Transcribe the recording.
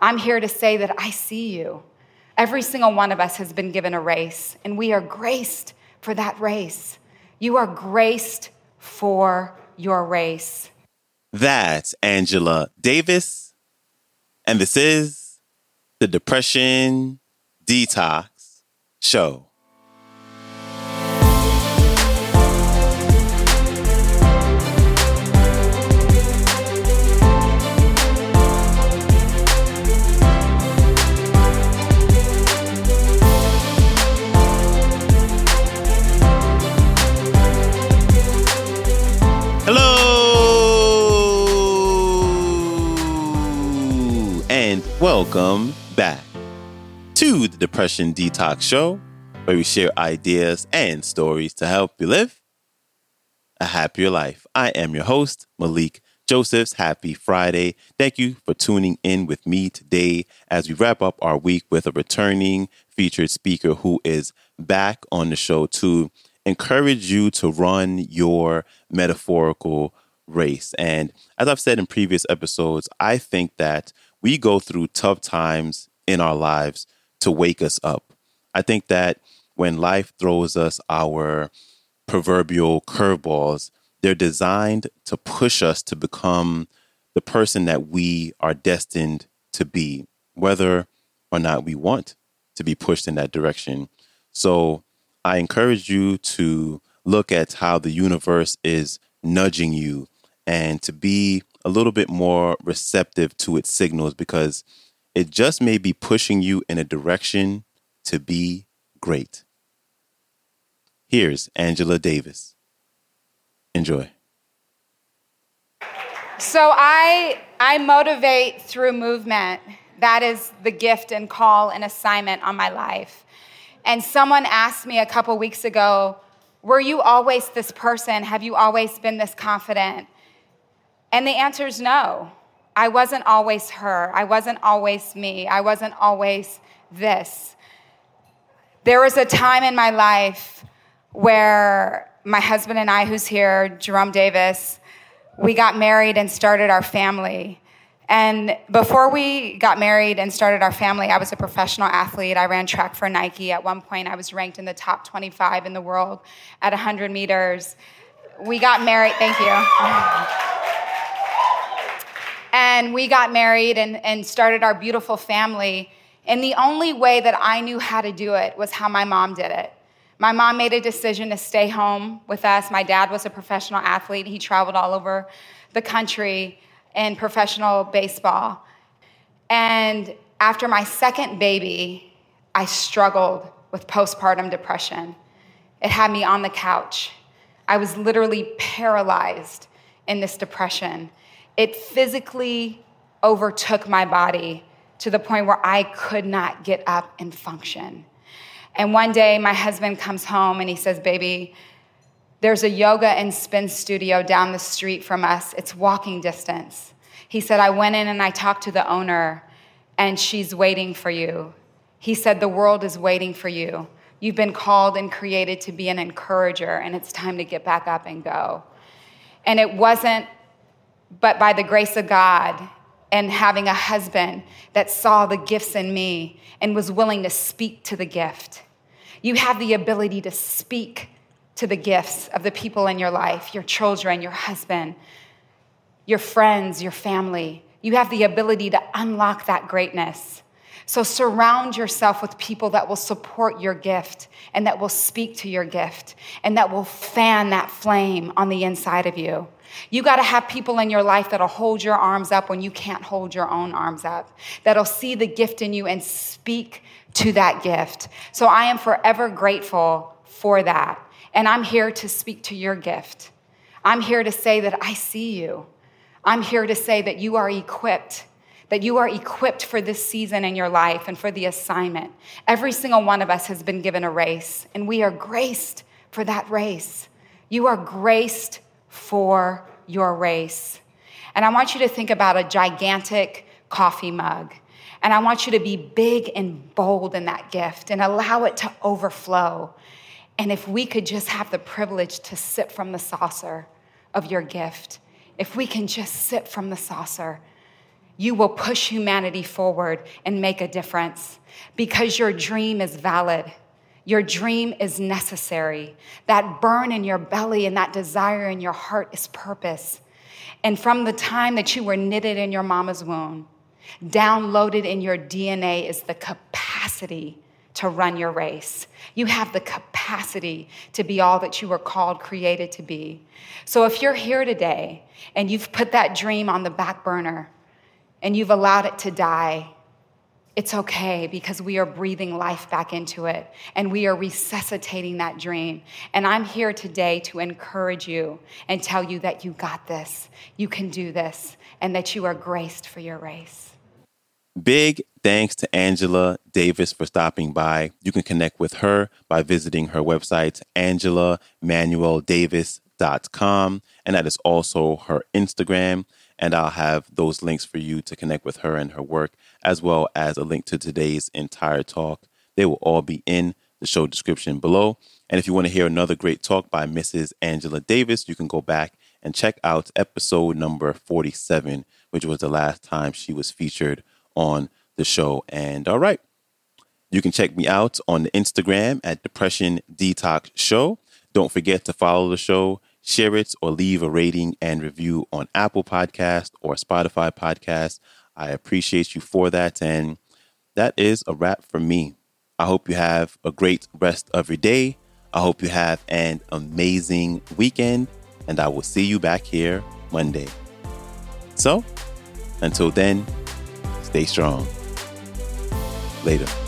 I'm here to say that I see you. Every single one of us has been given a race, and we are graced for that race. You are graced for your race. That's Angela Davis. And this is the Depression Detox Show. Welcome back to the Depression Detox Show, where we share ideas and stories to help you live a happier life. I am your host, Malikee Josephs. Happy Friday. Thank you for tuning in with me today as we wrap up our week with a returning featured speaker who is back on the show to encourage you to run your metaphorical race. And as I've said in previous episodes, I think that we go through tough times in our lives to wake us up. I think that when life throws us our proverbial curveballs, they're designed to push us to become the person that we are destined to be, whether or not we want to be pushed in that direction. So I encourage you to look at how the universe is nudging you and to be a little bit more receptive to its signals because it just may be pushing you in a direction to be great. Here's Angela Davis. Enjoy. So I I motivate through movement. That is the gift and call and assignment on my life. And someone asked me a couple weeks ago, "Were you always this person? Have you always been this confident?" And the answer is no. I wasn't always her. I wasn't always me. I wasn't always this. There was a time in my life where my husband and I, who's here, Jerome Davis, we got married and started our family. And before we got married and started our family, I was a professional athlete. I ran track for Nike. At one point, I was ranked in the top 25 in the world at 100 meters. We got married, thank you. And we got married and, and started our beautiful family. And the only way that I knew how to do it was how my mom did it. My mom made a decision to stay home with us. My dad was a professional athlete, he traveled all over the country in professional baseball. And after my second baby, I struggled with postpartum depression. It had me on the couch. I was literally paralyzed in this depression it physically overtook my body to the point where I could not get up and function. And one day, my husband comes home and he says, Baby, there's a yoga and spin studio down the street from us. It's walking distance. He said, I went in and I talked to the owner, and she's waiting for you. He said, The world is waiting for you. You've been called and created to be an encourager, and it's time to get back up and go. And it wasn't but by the grace of God and having a husband that saw the gifts in me and was willing to speak to the gift. You have the ability to speak to the gifts of the people in your life, your children, your husband, your friends, your family. You have the ability to unlock that greatness. So surround yourself with people that will support your gift and that will speak to your gift and that will fan that flame on the inside of you. You got to have people in your life that'll hold your arms up when you can't hold your own arms up, that'll see the gift in you and speak to that gift. So I am forever grateful for that. And I'm here to speak to your gift. I'm here to say that I see you. I'm here to say that you are equipped, that you are equipped for this season in your life and for the assignment. Every single one of us has been given a race, and we are graced for that race. You are graced for your race. And I want you to think about a gigantic coffee mug. And I want you to be big and bold in that gift and allow it to overflow. And if we could just have the privilege to sip from the saucer of your gift, if we can just sip from the saucer, you will push humanity forward and make a difference because your dream is valid. Your dream is necessary. That burn in your belly and that desire in your heart is purpose. And from the time that you were knitted in your mama's womb, downloaded in your DNA is the capacity to run your race. You have the capacity to be all that you were called, created to be. So if you're here today and you've put that dream on the back burner and you've allowed it to die, it's okay because we are breathing life back into it and we are resuscitating that dream. And I'm here today to encourage you and tell you that you got this, you can do this, and that you are graced for your race. Big thanks to Angela Davis for stopping by. You can connect with her by visiting her website, angelamanueldavis.com, and that is also her Instagram. And I'll have those links for you to connect with her and her work, as well as a link to today's entire talk. They will all be in the show description below. And if you want to hear another great talk by Mrs. Angela Davis, you can go back and check out episode number 47, which was the last time she was featured on the show. And all right, you can check me out on Instagram at Depression Detox Show. Don't forget to follow the show, share it, or leave a rating and review on Apple Podcast or Spotify Podcast. I appreciate you for that. And that is a wrap for me. I hope you have a great rest of your day. I hope you have an amazing weekend, and I will see you back here Monday. So, until then, stay strong. Later.